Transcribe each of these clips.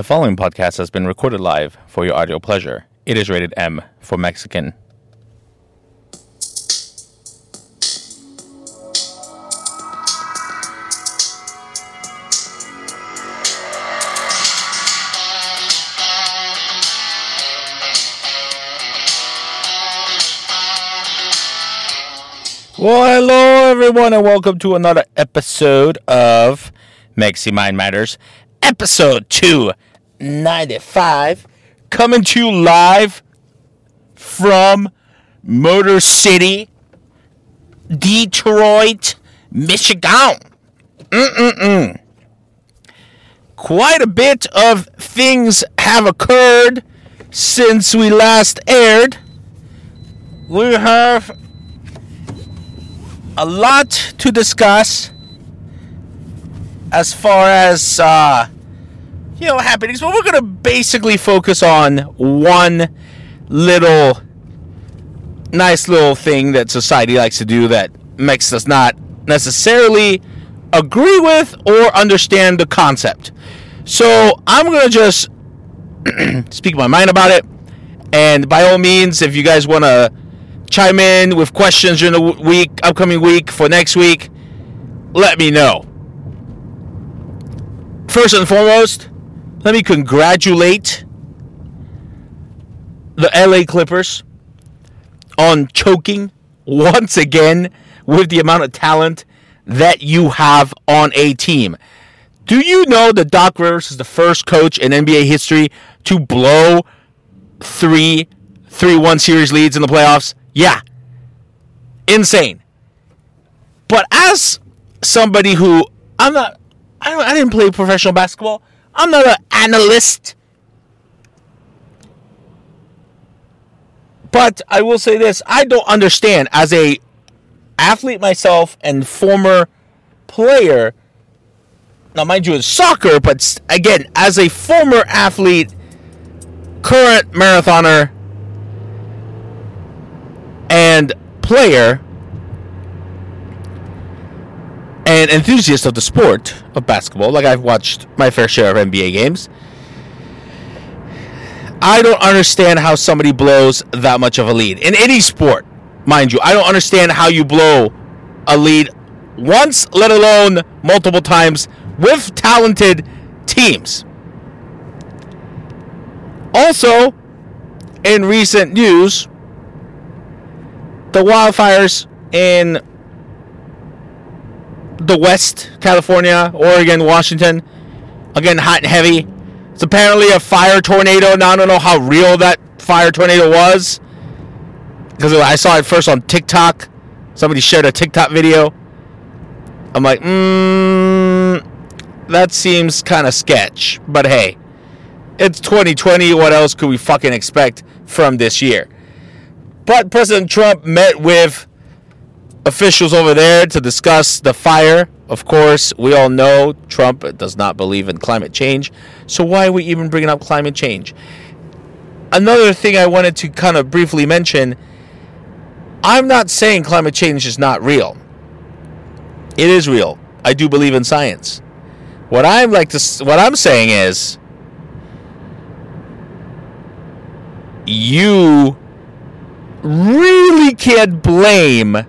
The following podcast has been recorded live for your audio pleasure. It is rated M for Mexican. Well, hello everyone, and welcome to another episode of Mexi Mind Matters, episode 295, coming to you live from Motor City, Detroit, Michigan. Mm-mm-mm. Quite a bit of things have occurred since we last aired. We have a lot to discuss as far as uh, you know happenings, but we're gonna basically focus on one little nice little thing that society likes to do that makes us not necessarily agree with or understand the concept. So I'm gonna just speak my mind about it, and by all means, if you guys want to chime in with questions during the week, upcoming week for next week, let me know. First and foremost, let me congratulate the LA Clippers on choking once again with the amount of talent that you have on a team. Do you know that Doc Rivers is the first coach in NBA history to blow three 3 1 series leads in the playoffs? Yeah. Insane. But as somebody who I'm not I I didn't play professional basketball. I'm not an analyst. But I will say this, I don't understand as a athlete myself and former player now mind you it's soccer but again as a former athlete current marathoner and player and enthusiast of the sport of basketball, like I've watched my fair share of NBA games, I don't understand how somebody blows that much of a lead in any sport, mind you. I don't understand how you blow a lead once, let alone multiple times with talented teams. Also, in recent news, the wildfires in the West, California, Oregon, Washington, again hot and heavy. It's apparently a fire tornado. Now I don't know how real that fire tornado was because I saw it first on TikTok. Somebody shared a TikTok video. I'm like, mmm, that seems kind of sketch. But hey, it's 2020. What else could we fucking expect from this year? But President Trump met with officials over there to discuss the fire. Of course, we all know Trump does not believe in climate change. So why are we even bringing up climate change? Another thing I wanted to kind of briefly mention I'm not saying climate change is not real. It is real. I do believe in science. What I'm like to what I'm saying is you really can't blame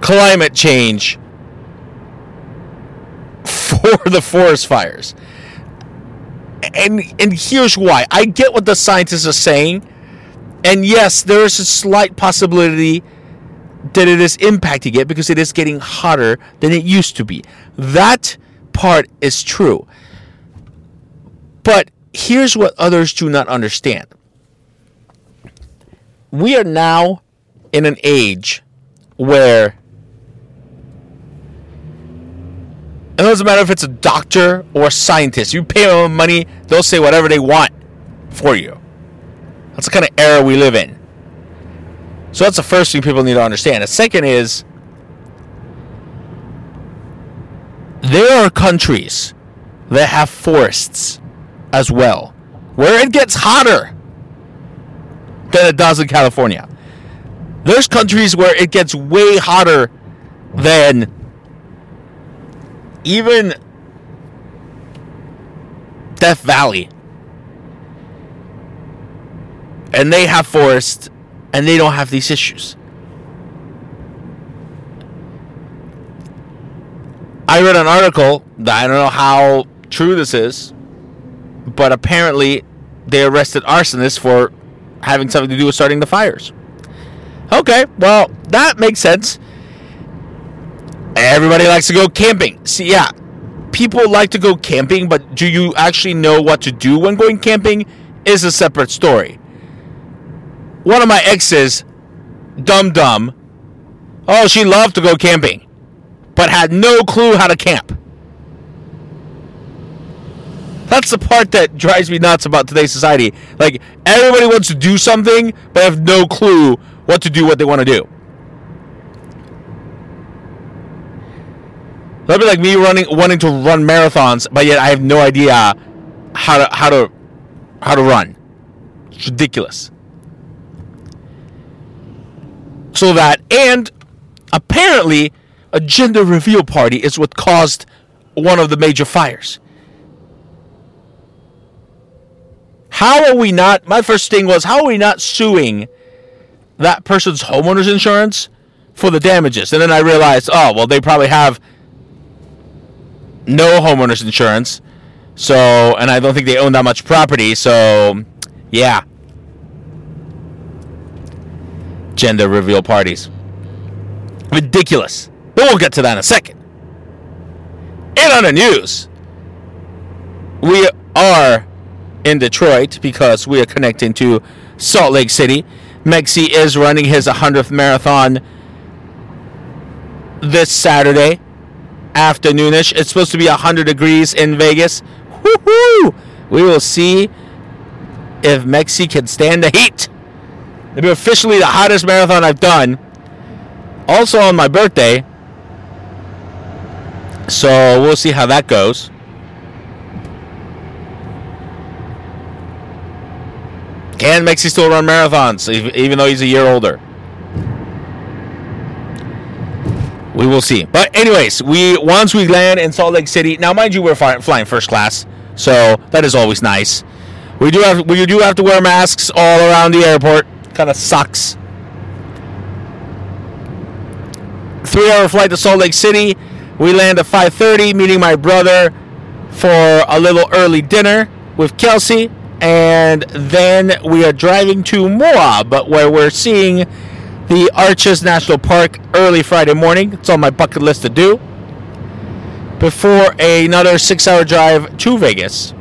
climate change for the forest fires. And and here's why. I get what the scientists are saying. And yes, there is a slight possibility that it is impacting it because it is getting hotter than it used to be. That part is true. But here's what others do not understand we are now in an age where it doesn't matter if it's a doctor or a scientist. You pay them money, they'll say whatever they want for you. That's the kind of era we live in. So that's the first thing people need to understand. The second is there are countries that have forests as well, where it gets hotter than it does in California. There's countries where it gets way hotter than even Death Valley. And they have forests and they don't have these issues. I read an article that I don't know how true this is, but apparently they arrested arsonists for having something to do with starting the fires. Okay, well, that makes sense. Everybody likes to go camping. See, yeah, people like to go camping, but do you actually know what to do when going camping is a separate story. One of my exes, dumb dumb, oh, she loved to go camping, but had no clue how to camp. That's the part that drives me nuts about today's society. Like everybody wants to do something, but have no clue what to do, what they want to do. That'd be like me running, wanting to run marathons, but yet I have no idea how to how to how to run. It's ridiculous. So that and apparently a gender reveal party is what caused one of the major fires. How are we not? My first thing was, how are we not suing that person's homeowner's insurance for the damages? And then I realized, oh, well, they probably have no homeowner's insurance. So, and I don't think they own that much property. So, yeah. Gender reveal parties. Ridiculous. But we'll get to that in a second. And on the news, we are in Detroit because we are connecting to Salt Lake City. Mexi is running his 100th marathon this Saturday afternoonish. It's supposed to be 100 degrees in Vegas. Woohoo! We will see if Mexi can stand the heat. It'll be officially the hottest marathon I've done. Also on my birthday. So we'll see how that goes. Can Mexi still run marathons, even though he's a year older? We will see. But anyways, we once we land in Salt Lake City. Now, mind you, we're flying first class, so that is always nice. We do have we do have to wear masks all around the airport. Kind of sucks. Three-hour flight to Salt Lake City. We land at 5:30, meeting my brother for a little early dinner with Kelsey and then we are driving to Moab, where we're seeing the Arches National Park early Friday morning. It's on my bucket list to do. Before another six hour drive to Vegas.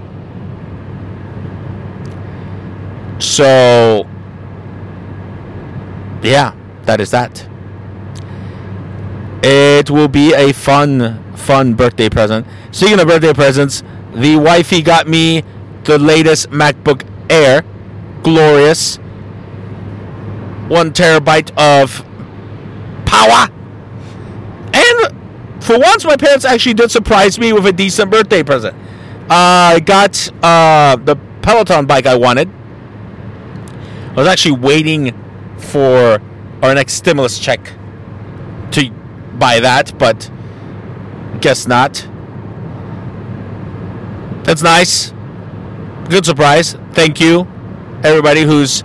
So, yeah, that is that. It will be a fun, fun birthday present. Speaking of birthday presents, the wifey got me the latest MacBook Air, glorious, one terabyte of power. And for once, my parents actually did surprise me with a decent birthday present. Uh, I got uh, the Peloton bike I wanted. I was actually waiting for our next stimulus check to buy that, but guess not. That's nice good surprise. Thank you, everybody who's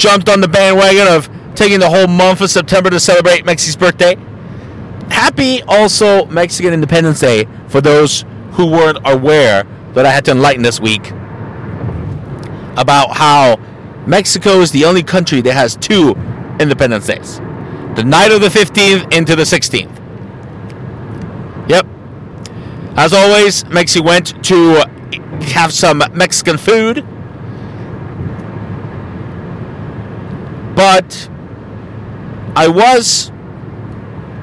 jumped on the bandwagon of taking the whole month of September to celebrate Mexi's birthday. Happy also Mexican Independence Day for those who weren't aware that I had to enlighten this week about how Mexico is the only country that has two Independence Days. The night of the 15th into the 16th. Yep. As always, Mexi went to have some Mexican food. But I was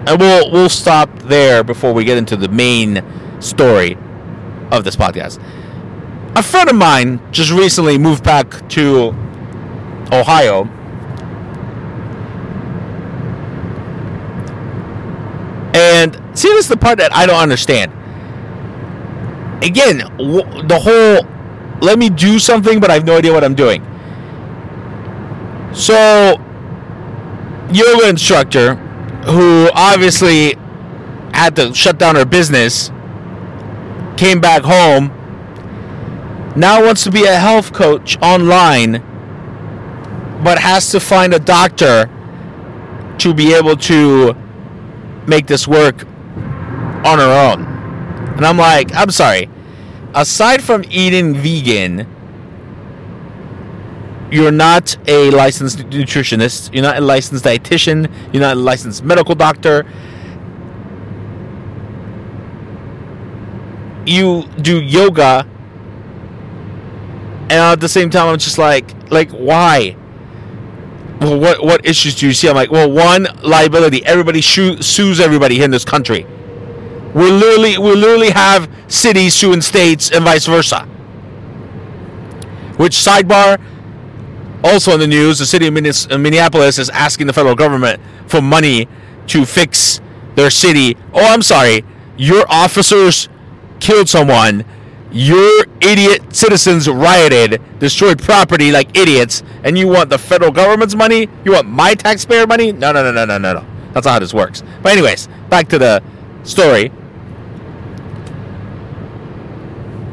and we'll we'll stop there before we get into the main story of this podcast. A friend of mine just recently moved back to Ohio. And see, this is the part that I don't understand again, the whole let me do something, but I have no idea what I'm doing. So, yoga instructor who obviously had to shut down her business came back home now wants to be a health coach online, but has to find a doctor to be able to make this work on her own. And I'm like, I'm sorry. Aside from eating vegan, you're not a licensed nutritionist, you're not a licensed dietitian, you're not a licensed medical doctor. You do yoga and at the same time I'm just like like why? Well, what what issues do you see? I'm like, well, one liability. Everybody sues everybody here in this country. We literally we literally have cities suing states and vice versa. Which sidebar? Also in the news, the city of uh, Minneapolis is asking the federal government for money to fix their city. Oh, I'm sorry. Your officers killed someone. Your idiot citizens rioted, destroyed property like idiots, and you want the federal government's money? You want my taxpayer money? No, no, no, no, no, no, no. That's not how this works. But anyways, back to the story.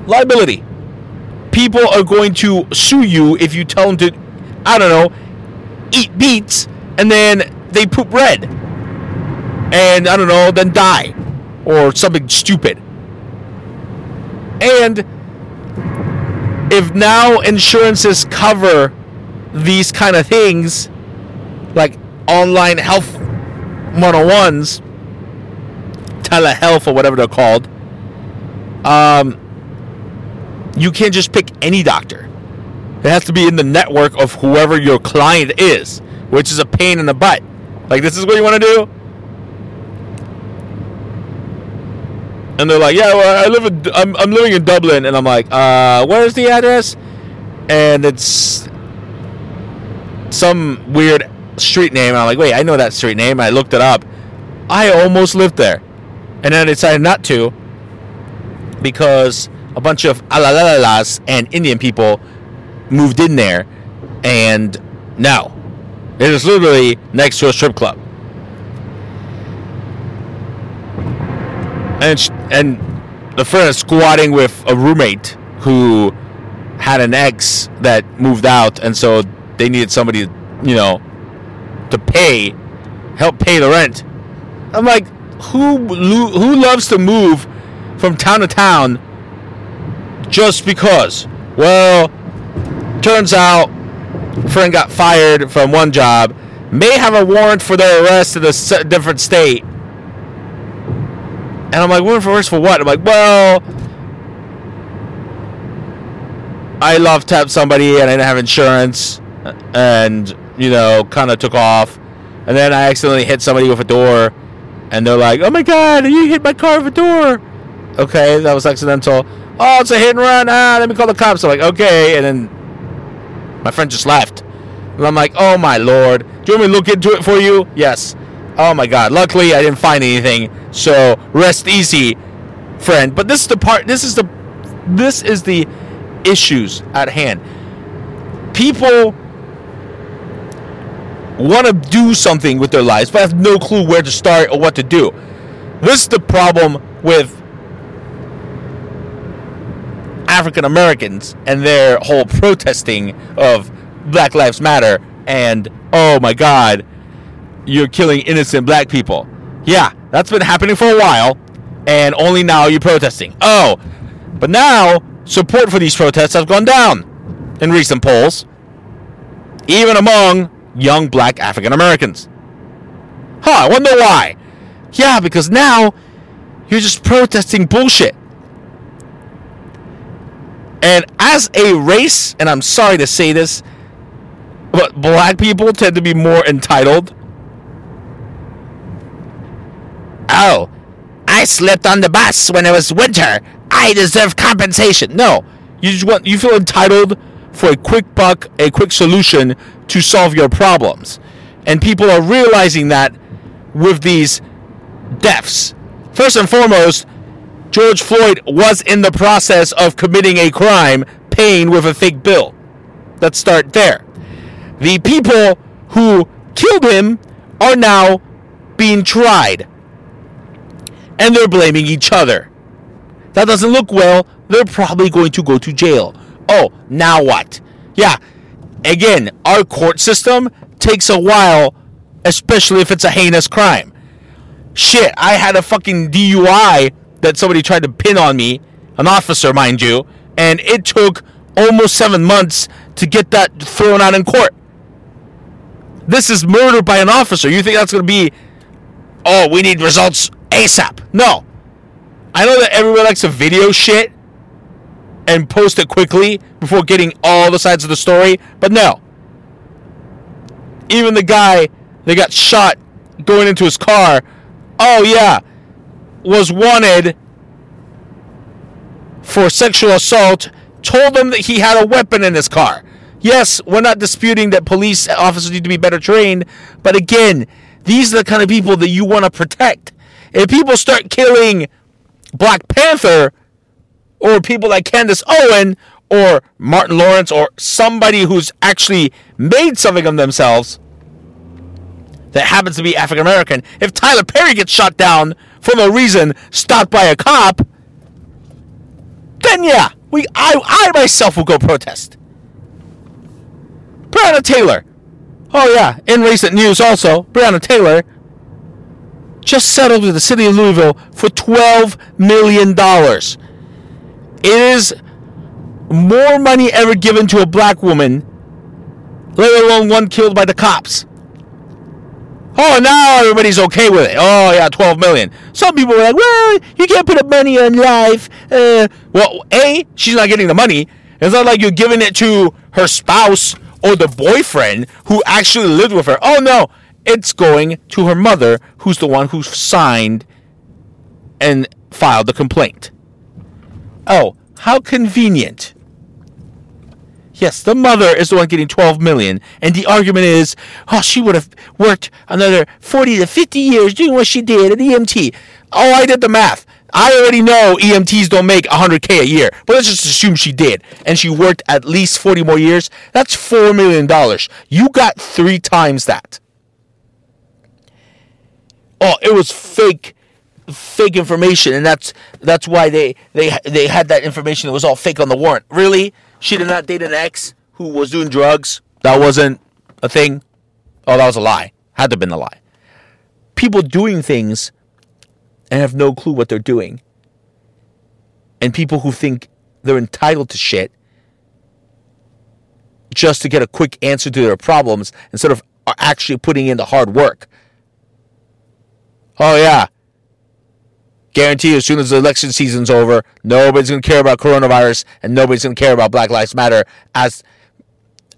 Liability. People are going to sue you if you tell them to, I don't know, eat beets and then they poop red. And I don't know, then die. Or something stupid. And if now insurances cover these kind of things, like online health 101s, telehealth or whatever they're called, um, you can't just pick any doctor. It has to be in the network of whoever your client is, which is a pain in the butt. Like, this is what you want to do? And they're like, yeah, well, I live in, I'm, I'm living in Dublin. And I'm like, uh, where's the address? And it's some weird street name. And I'm like, wait, I know that street name. I looked it up. I almost lived there. And then I decided not to because a bunch of alalalas and Indian people moved in there. And now it is literally next to a strip club. and sh- and the friend is squatting with a roommate who had an ex that moved out, and so they needed somebody, you know, to pay, help pay the rent. I'm like, who who loves to move from town to town just because? Well, turns out, friend got fired from one job, may have a warrant for their arrest in a different state and I'm like, warrant for arrest for what? I'm like, well, I love tapped somebody and I didn't have insurance, and you know, kind of took off, and then I accidentally hit somebody with a door, and they're like, "Oh my god, you hit my car with a door." Okay, that was accidental. Oh, it's a hit and run. Ah, let me call the cops. I'm like, okay, and then my friend just left. And I'm like, oh my lord, do you want me to look into it for you? Yes. Oh my god. Luckily I didn't find anything. So rest easy, friend. But this is the part this is the this is the issues at hand. People want to do something with their lives but have no clue where to start or what to do. This is the problem with African Americans and their whole protesting of Black Lives Matter and oh my god you're killing innocent black people. Yeah, that's been happening for a while, and only now you're protesting. Oh, but now support for these protests has gone down in recent polls, even among young black African Americans. Huh, I wonder why. Yeah, because now you're just protesting bullshit. And as a race, and I'm sorry to say this, but black people tend to be more entitled Oh, I slept on the bus when it was winter. I deserve compensation. No, you just want you feel entitled for a quick buck, a quick solution to solve your problems. And people are realizing that with these deaths. First and foremost, George Floyd was in the process of committing a crime, paying with a fake bill. Let's start there. The people who killed him are now being tried and they're blaming each other. That doesn't look well. They're probably going to go to jail. Oh, now what? Yeah. Again, our court system takes a while, especially if it's a heinous crime. Shit, I had a fucking DUI that somebody tried to pin on me, an officer, mind you, and it took almost seven months to get that thrown out in court. This is murder by an officer. You think that's going to be, oh, we need results ASAP? No. I know that everyone likes to video shit and post it quickly before getting all the sides of the story, but no. Even the guy that got shot going into his car, oh yeah, was wanted for sexual assault, told them that he had a weapon in his car. Yes, we're not disputing that police officers need to be better trained, but again, these are the kind of people that you want to protect. If people start killing Black Panther or people like Candace Owen or Martin Lawrence or somebody who's actually made something of themselves that happens to be African American, if Tyler Perry gets shot down for no reason, stopped by a cop, then yeah, we I I myself will go protest. Breonna Taylor. Oh yeah, in recent news also, Breonna Taylor just settled with the city of Louisville for $12 million. It is more money ever given to a black woman, let alone one killed by the cops. Oh, now everybody's okay with it. Oh, yeah, 12 million. Some people are like, well, you can't put up money on life. Uh, well, A, she's not getting the money. It's not like you're giving it to her spouse or the boyfriend who actually lived with her. Oh, no. It's going to her mother, who's the one who signed and filed the complaint. Oh, how convenient. Yes, the mother is the one getting 12 million, and the argument is, oh, she would have worked another 40 to 50 years doing what she did at EMT. Oh, I did the math. I already know EMTs don't make 100k a year, but let's just assume she did, and she worked at least 40 more years. That's four million dollars. You got three times that oh, it was fake fake information and that's that's why they they they had that information that was all fake on the warrant. Really? She did not date an ex who was doing drugs? That wasn't a thing? Oh, that was a lie. Had to have been a lie. People doing things and have no clue what they're doing. And people who think they're entitled to shit just to get a quick answer to their problems instead of actually putting in the hard work. Oh, yeah. Guarantee you, as soon as the election season's over, nobody's going to care about coronavirus and nobody's going to care about Black Lives Matter as,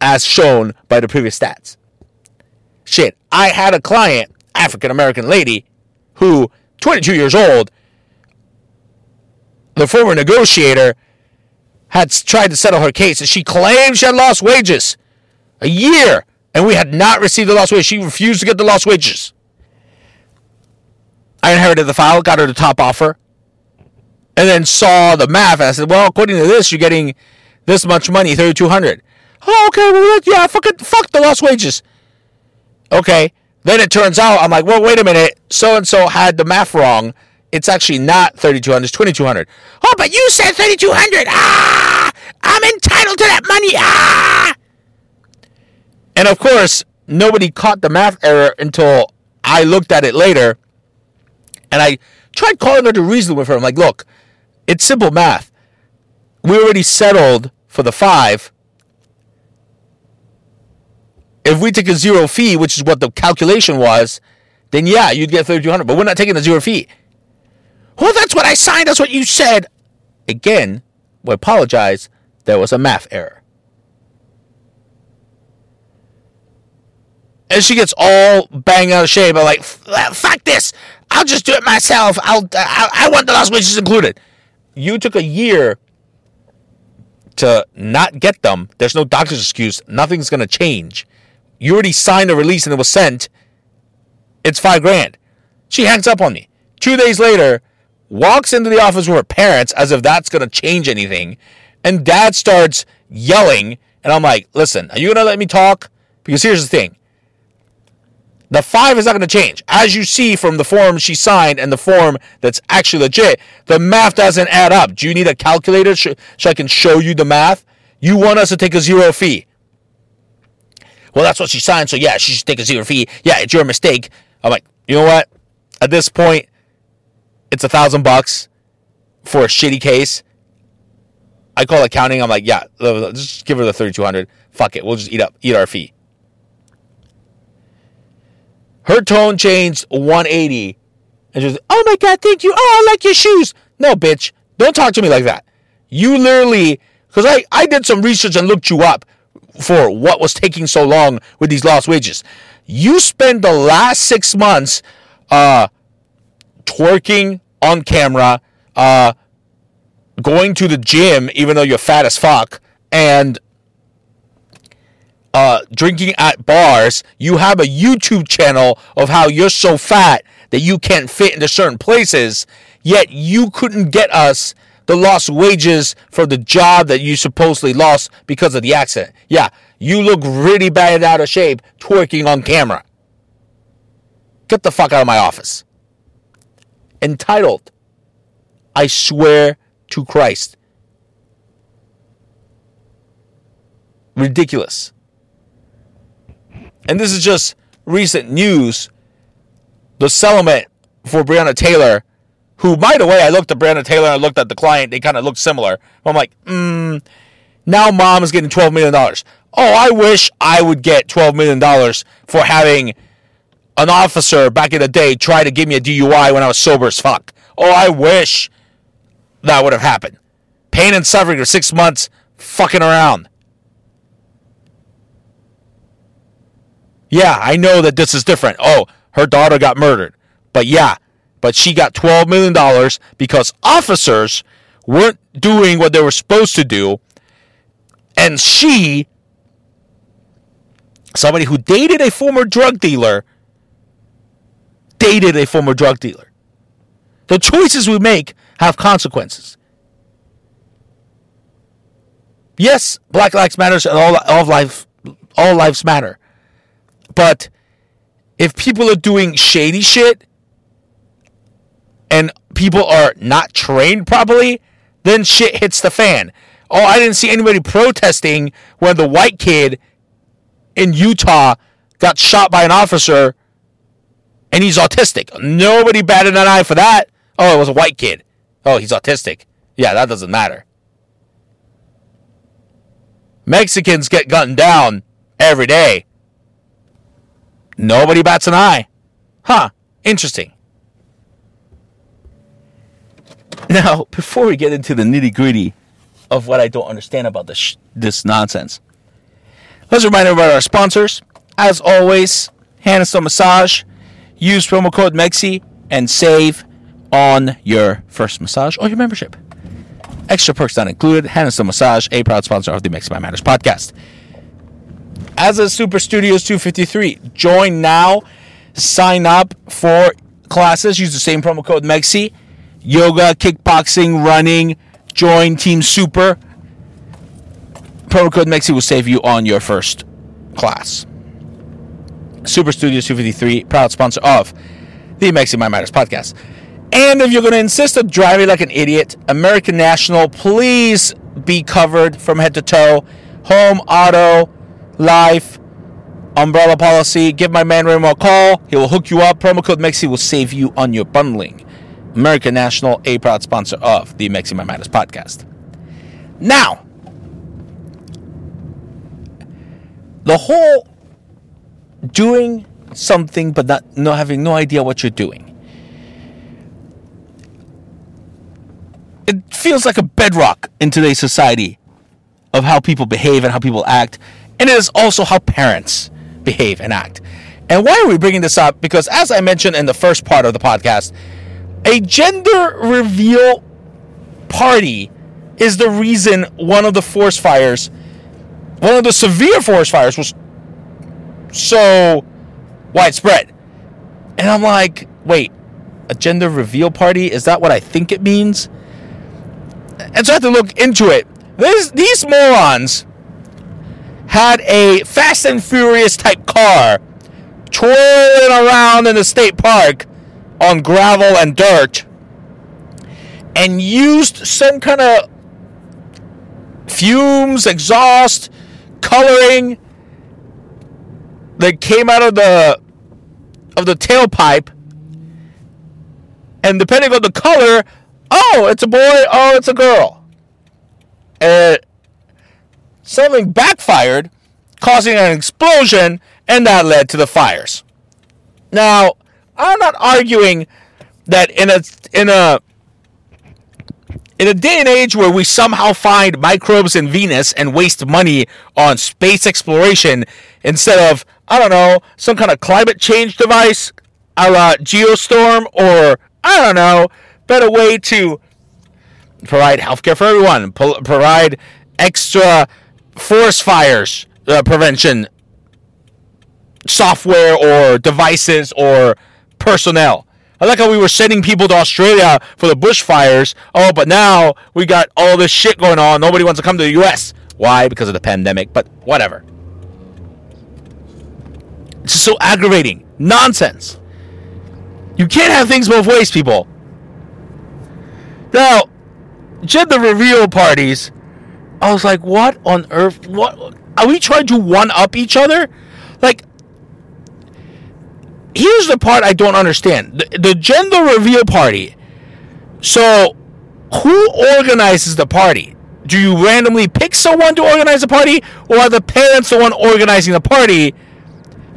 as shown by the previous stats. Shit, I had a client, African American lady, who, 22 years old, the former negotiator, had tried to settle her case and she claimed she had lost wages. A year. And we had not received the lost wages. She refused to get the lost wages. I inherited the file, got her the top offer, and then saw the math. I said, well, according to this, you're getting this much money, thirty two hundred. Oh, okay, well, yeah, fuck it, fuck the lost wages. Okay, then it turns out I'm like, well, wait a minute, so and so had the math wrong. It's actually not thirty two hundred; it's twenty two hundred. Oh, but you said thirty two hundred. Ah, I'm entitled to that money. Ah. And of course, nobody caught the math error until I looked at it later and I tried calling her to reason with her. I'm like, look, it's simple math. We already settled for the five. If we take a zero fee, which is what the calculation was, then yeah, you'd get 3200 but we're not taking the zero fee. Well, that's what I signed. That's what you said. Again, we apologize. There was a math error. And she gets all bang out of shape. I'm like, uh, fuck this. I'll just do it myself. I'll, I, I want the lost wages included. You took a year to not get them. There's no doctor's excuse. Nothing's going to change. You already signed a release and it was sent. It's five grand. She hangs up on me. Two days later, walks into the office with her parents as if that's going to change anything. And dad starts yelling. And I'm like, listen, are you going to let me talk? Because here's the thing the five is not going to change. As you see from the form she signed and the form that's actually legit, the math doesn't add up. Do you need a calculator so I can show you the math? You want us to take a zero fee. Well, that's what she signed, so yeah, she should take a zero fee. Yeah, it's your mistake. I'm like, you know what? At this point, it's a thousand bucks for a shitty case. I call accounting. I'm like, yeah, just give her the 3200. Fuck it. We'll just eat up, eat our fee. Her tone changed 180. And she was, oh my God, thank you. Oh, I like your shoes. No, bitch. Don't talk to me like that. You literally, because I, I did some research and looked you up for what was taking so long with these lost wages. You spent the last six months uh, twerking on camera, uh, going to the gym, even though you're fat as fuck, and uh, drinking at bars. You have a YouTube channel of how you're so fat that you can't fit into certain places, yet you couldn't get us the lost wages for the job that you supposedly lost because of the accident. Yeah, you look really bad and out of shape twerking on camera. Get the fuck out of my office. Entitled. I swear to Christ. Ridiculous. And this is just recent news. The settlement for Breonna Taylor, who, by the way, I looked at Breonna Taylor and I looked at the client. They kind of looked similar. I'm like, hmm, now mom is getting $12 million. Oh, I wish I would get $12 million for having an officer back in the day try to give me a DUI when I was sober as fuck. Oh, I wish that would have happened. Pain and suffering for six months fucking around. Yeah, I know that this is different. Oh, her daughter got murdered. But yeah, but she got $12 million because officers weren't doing what they were supposed to do. And she, somebody who dated a former drug dealer, dated a former drug dealer. The choices we make have consequences. Yes, Black Lives Matters and all, all life all lives matter. But if people are doing shady shit and people are not trained properly, then shit hits the fan. Oh, I didn't see anybody protesting when the white kid in Utah got shot by an officer and he's autistic. Nobody batted an eye for that. Oh, it was a white kid. Oh, he's autistic. Yeah, that doesn't matter. Mexicans get gunned down every day. Nobody bats an eye. Huh, interesting. Now, before we get into the nitty gritty of what I don't understand about this, sh- this nonsense, let's remind everybody our sponsors. As always, Hannah Massage. Use promo code MEXI and save on your first massage or your membership. Extra perks not included. Hannah Massage, a proud sponsor of the Mexi Mexican Matters podcast as a Super Studios 253. Join now. Sign up for classes. Use the same promo code MEXI. Yoga, kickboxing, running. Join Team Super. Promo code MEXI will save you on your first class. Super Studios 253, proud sponsor of the Mexican My Matters podcast. And if you're going to insist on driving like an idiot, American National, please be covered from head to toe. Home, auto, life, umbrella policy. Give my man Ramo a call. He will hook you up. Promo code MEXI will save you on your bundling. American National, a proud sponsor of the Mexi My Matters podcast. Now, the whole doing something but not no having no idea what you're doing. It feels like a bedrock in today's society of how people behave and how people act and it is also how parents behave and act. And why are we bringing this up? Because, as I mentioned in the first part of the podcast, a gender reveal party is the reason one of the forest fires, one of the severe forest fires, was so widespread. And I'm like, wait, a gender reveal party? Is that what I think it means? And so I had to look into it. This, these morons had a Fast and Furious type car twirling around in the state park on gravel and dirt and used some kind of fumes, exhaust, coloring that came out of the of the tailpipe. And depending on the color, oh, it's a boy, oh, it's a girl. And something backfired, causing an explosion, and that led to the fires. Now, I'm not arguing that in a in a in a day and age where we somehow find microbes in Venus and waste money on space exploration instead of, I don't know, some kind of climate change device a la Geostorm or, I don't know, better way to provide healthcare for everyone, provide extra forest fires uh, prevention software or devices or personnel. I like how we were sending people to Australia for the bushfires. Oh, but now we got all this shit going on. Nobody wants to come to the US. Why? Because of the pandemic, but whatever. It's just so aggravating. Nonsense. You can't have things both ways, people. Now, gender reveal parties. I was like, what on earth? What are we trying to one up each other? Like, here's the part I don't understand the, the gender reveal party. So, who organizes the party? Do you randomly pick someone to organize a party, or are the parents the one organizing the party?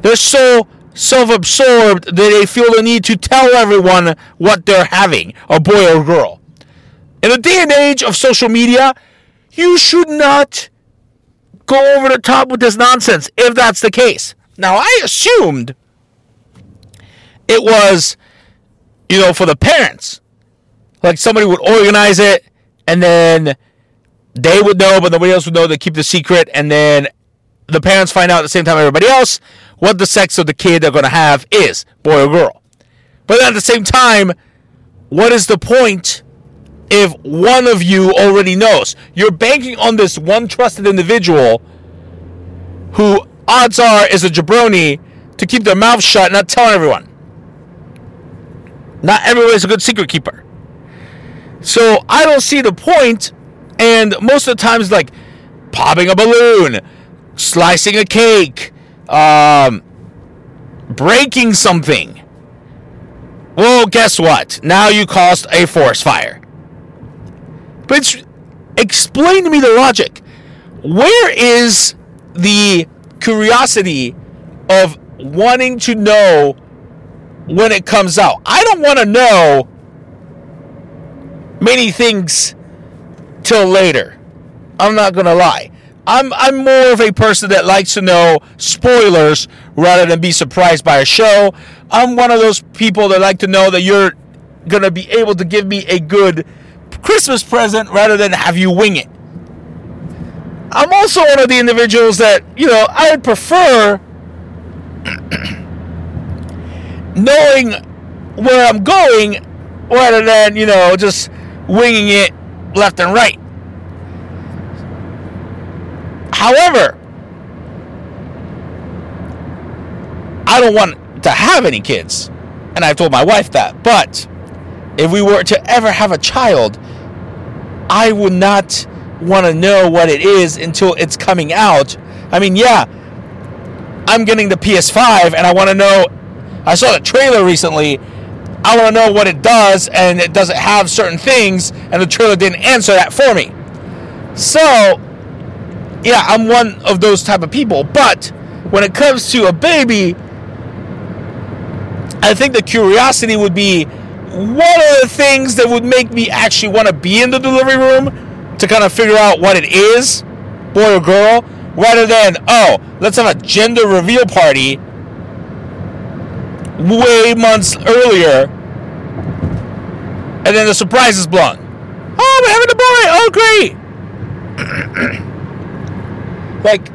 They're so self-absorbed that they feel the need to tell everyone what they're having, a boy or girl. In the day and age of social media, you should not go over the top with this nonsense if that's the case. Now, I assumed it was, you know, for the parents. Like somebody would organize it and then they would know, but nobody else would know. They keep the secret, and then the parents find out at the same time everybody else what the sex of the kid they're going to have is, boy or girl. But at the same time, what is the point if one of you already knows? You're banking on this one trusted individual who odds are is a jabroni to keep their mouth shut and not telling everyone. Not everybody's a good secret keeper. So I don't see the point, and most of the times, like popping a balloon, slicing a cake, um, breaking something. Well, guess what? Now you caused a forest fire. But explain to me the logic. Where is the curiosity of wanting to know when it comes out. I don't want to know many things till later. I'm not going to lie. I'm I'm more of a person that likes to know spoilers rather than be surprised by a show. I'm one of those people that like to know that you're going to be able to give me a good Christmas present rather than have you wing it. I'm also one of the individuals that, you know, I would prefer knowing where I'm going rather than, you know, just winging it left and right. However, I don't want to have any kids. And I've told my wife that. But if we were to ever have a child, I would not want to know what it is until it's coming out. I mean, yeah, I'm getting the PS5 and I want to know I saw the trailer recently. I want to know what it does, and it doesn't have certain things, and the trailer didn't answer that for me. So, yeah, I'm one of those type of people. But when it comes to a baby, I think the curiosity would be one of the things that would make me actually want to be in the delivery room to kind of figure out what it is, boy or girl, rather than, oh, let's have a gender reveal party way months earlier, and then the surprise is blown. Oh, we're having a boy! Oh, great! like,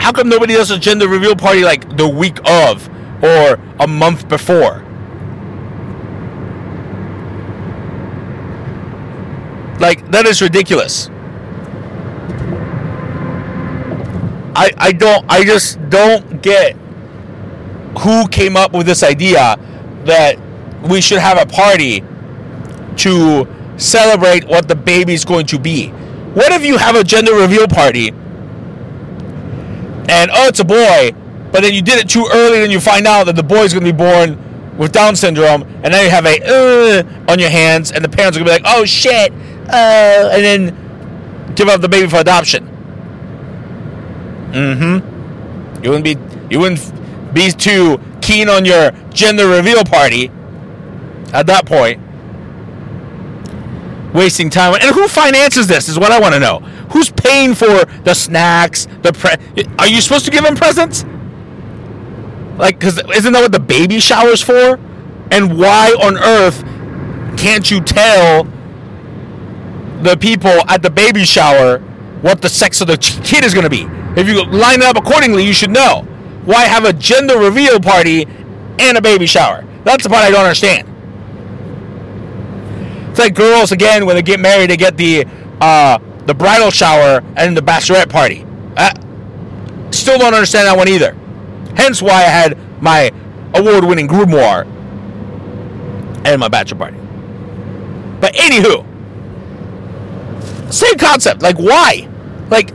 how come nobody does a gender reveal party like the week of or a month before? Like, that is ridiculous. I, I don't I just don't get who came up with this idea that we should have a party to celebrate what the baby is going to be. What if you have a gender reveal party and oh, it's a boy, but then you did it too early and you find out that the boy's going to be born with Down syndrome, and now you have a uh, on your hands, and the parents are going to be like, oh shit, uh, and then give up the baby for adoption. Mm-hmm. You wouldn't be you wouldn't be too keen on your gender reveal party at that point. Wasting time. And who finances this is what I want to know. Who's paying for the snacks? The pre- Are you supposed to give them presents? Like, because isn't that what the baby shower's for? And why on earth can't you tell the people at the baby shower what the sex of the kid is going to be? If you line it up accordingly, you should know. Why have a gender reveal party and a baby shower? That's the part I don't understand. It's like girls again when they get married, they get the uh, the bridal shower and the bachelorette party. I still don't understand that one either. Hence why I had my award-winning grimoire and my bachelor party. But anywho, same concept. Like why? Like,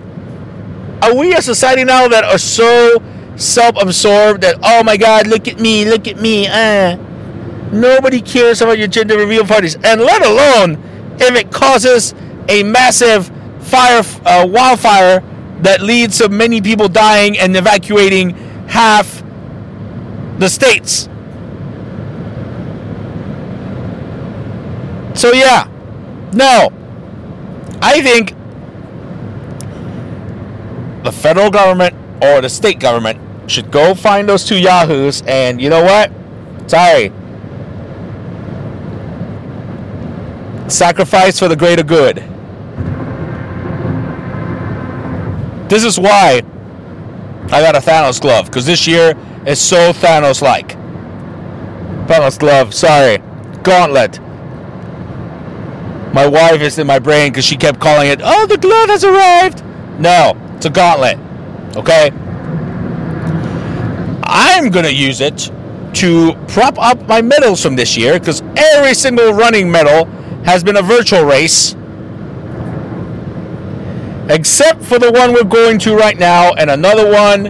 are we a society now that are so self-absorbed that oh my god, look at me, look at me, uh nobody cares about your gender reveal parties, and let alone if it causes a massive fire, uh, wildfire that leads to many people dying and evacuating half the states. So yeah, no, I think the federal government or the state government should go find those two yahoos and you know what? Sorry. Sacrifice for the greater good. This is why I got a Thanos glove because this year is so Thanos like. Thanos glove, sorry. Gauntlet. My wife is in my brain because she kept calling it, oh, the glove has arrived. No, it's a gauntlet. Okay? I'm going to use it to prop up my medals from this year because every single running medal has been a virtual race. Except for the one we're going to right now and another one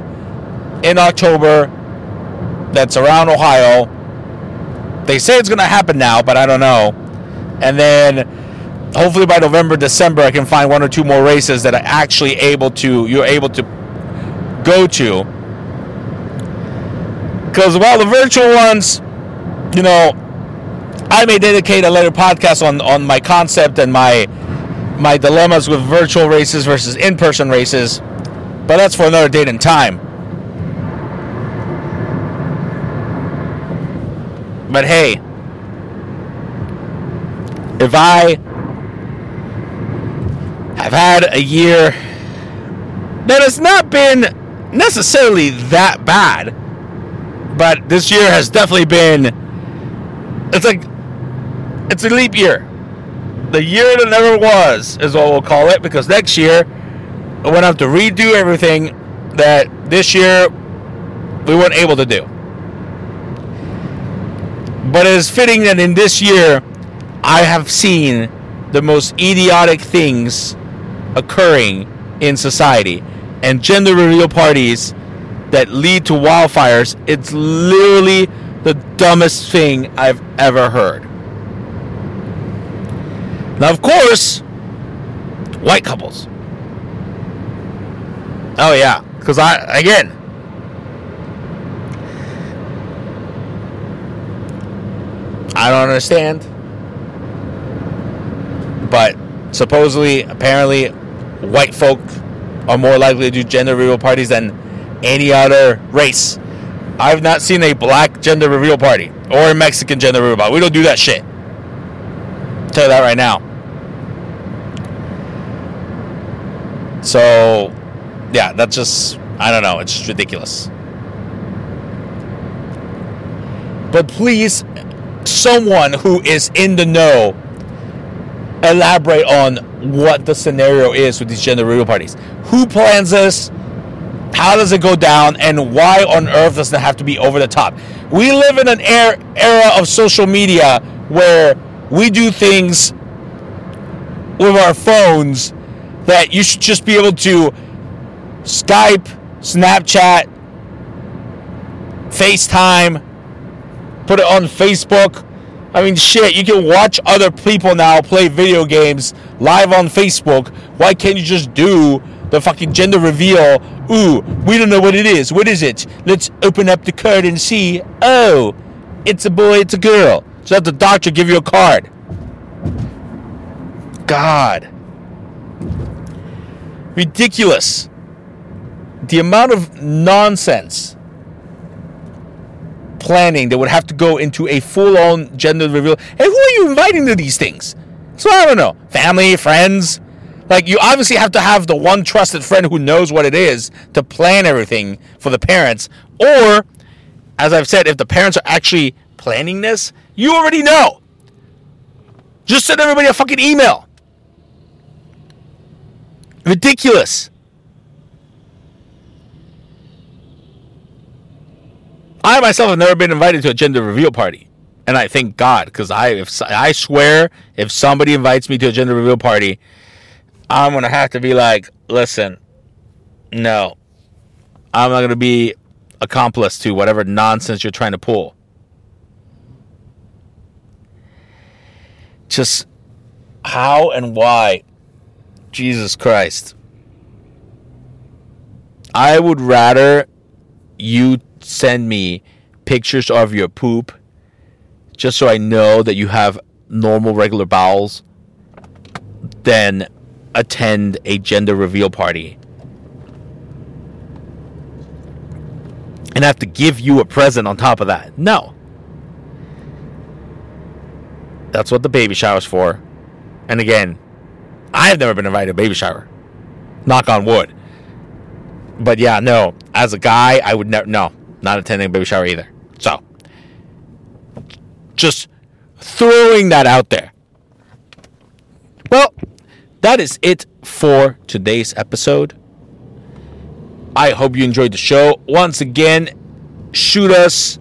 in October that's around Ohio. They say it's going to happen now, but I don't know. And then hopefully by November, December, I can find one or two more races that are actually able to, you're able to go to. Because while the virtual ones, you know, I may dedicate a later podcast on, on my concept and my my dilemmas with virtual races versus in-person races, but that's for another date and time. But hey, if I have had a year that has not been necessarily that bad, but this year has definitely been it's like it's a leap year. The year that never was is what we'll call it because next year we won't have to redo everything that this year we weren't able to do. But it is fitting that in this year I have seen the most idiotic things occurring in society and gender reveal parties that lead to wildfires. It's literally the dumbest thing I've ever heard. Now, of course, white couples. Oh yeah, because I again. I don't understand. But supposedly, apparently, white folk are more likely to do gender reveal parties than any other race. I've not seen a black gender reveal party or a Mexican gender reveal party. We don't do that shit. Tell you that right now. So, yeah, that's just, I don't know, it's just ridiculous. But please, someone who is in the know, elaborate on what the scenario is with these gender reveal parties. Who plans this? How does it go down? And why on earth does it have to be over the top? We live in an er-, era of social media where we do things with our phones that you should just be able to Skype, Snapchat, FaceTime, put it on Facebook. I mean, shit, you can watch other people now play video games live on Facebook. Why can't you just do the fucking gender reveal? Ooh, we don't know what it is. What is it? Let's open up the card and see. Oh, it's a boy, it's a girl. So have the doctor give you a card. God. Ridiculous. The amount of nonsense planning that would have to go into a full on gender reveal. And who are you inviting to these things? So I don't know. Family, friends. Like, you obviously have to have the one trusted friend who knows what it is to plan everything for the parents. Or, as I've said, if the parents are actually planning this, you already know. Just send everybody a fucking email. Ridiculous. I myself have never been invited to a gender reveal party, and I thank God because I, if I swear, if somebody invites me to a gender reveal party, I'm gonna have to be like, listen, no, I'm not gonna be accomplice to whatever nonsense you're trying to pull. Just how and why Jesus Christ. I would rather you send me pictures of your poop just so I know that you have normal, regular bowels than attend a gender reveal party. And I have to give you a present on top of that. No. That's what the baby shower's for. And again, I have never been invited to a baby shower. Knock on wood. But yeah, no. As a guy, I would never. No, not attending a baby shower either. Just throwing that out there. Well, that is it for today's episode. I hope you enjoyed the show. Once again, shoot us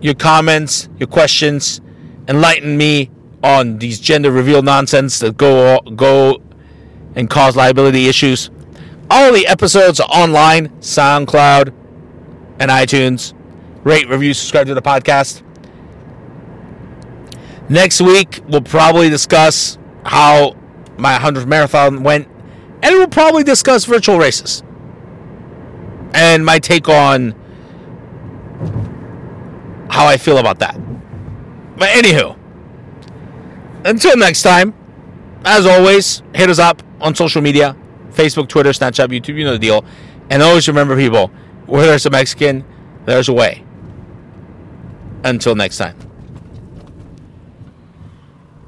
your comments, your questions, enlighten me on these gender reveal nonsense that go go and cause liability issues. All the episodes are online, SoundCloud and iTunes. Rate, review, subscribe to the podcast. Next week, we'll probably discuss how my 100th marathon went, and we'll probably discuss virtual races and my take on how I feel about that. But anywho, until next time, as always, hit us up on social media Facebook, Twitter, Snapchat, YouTube, you know the deal. And always remember, people, where there's a Mexican, there's a way. Until next time.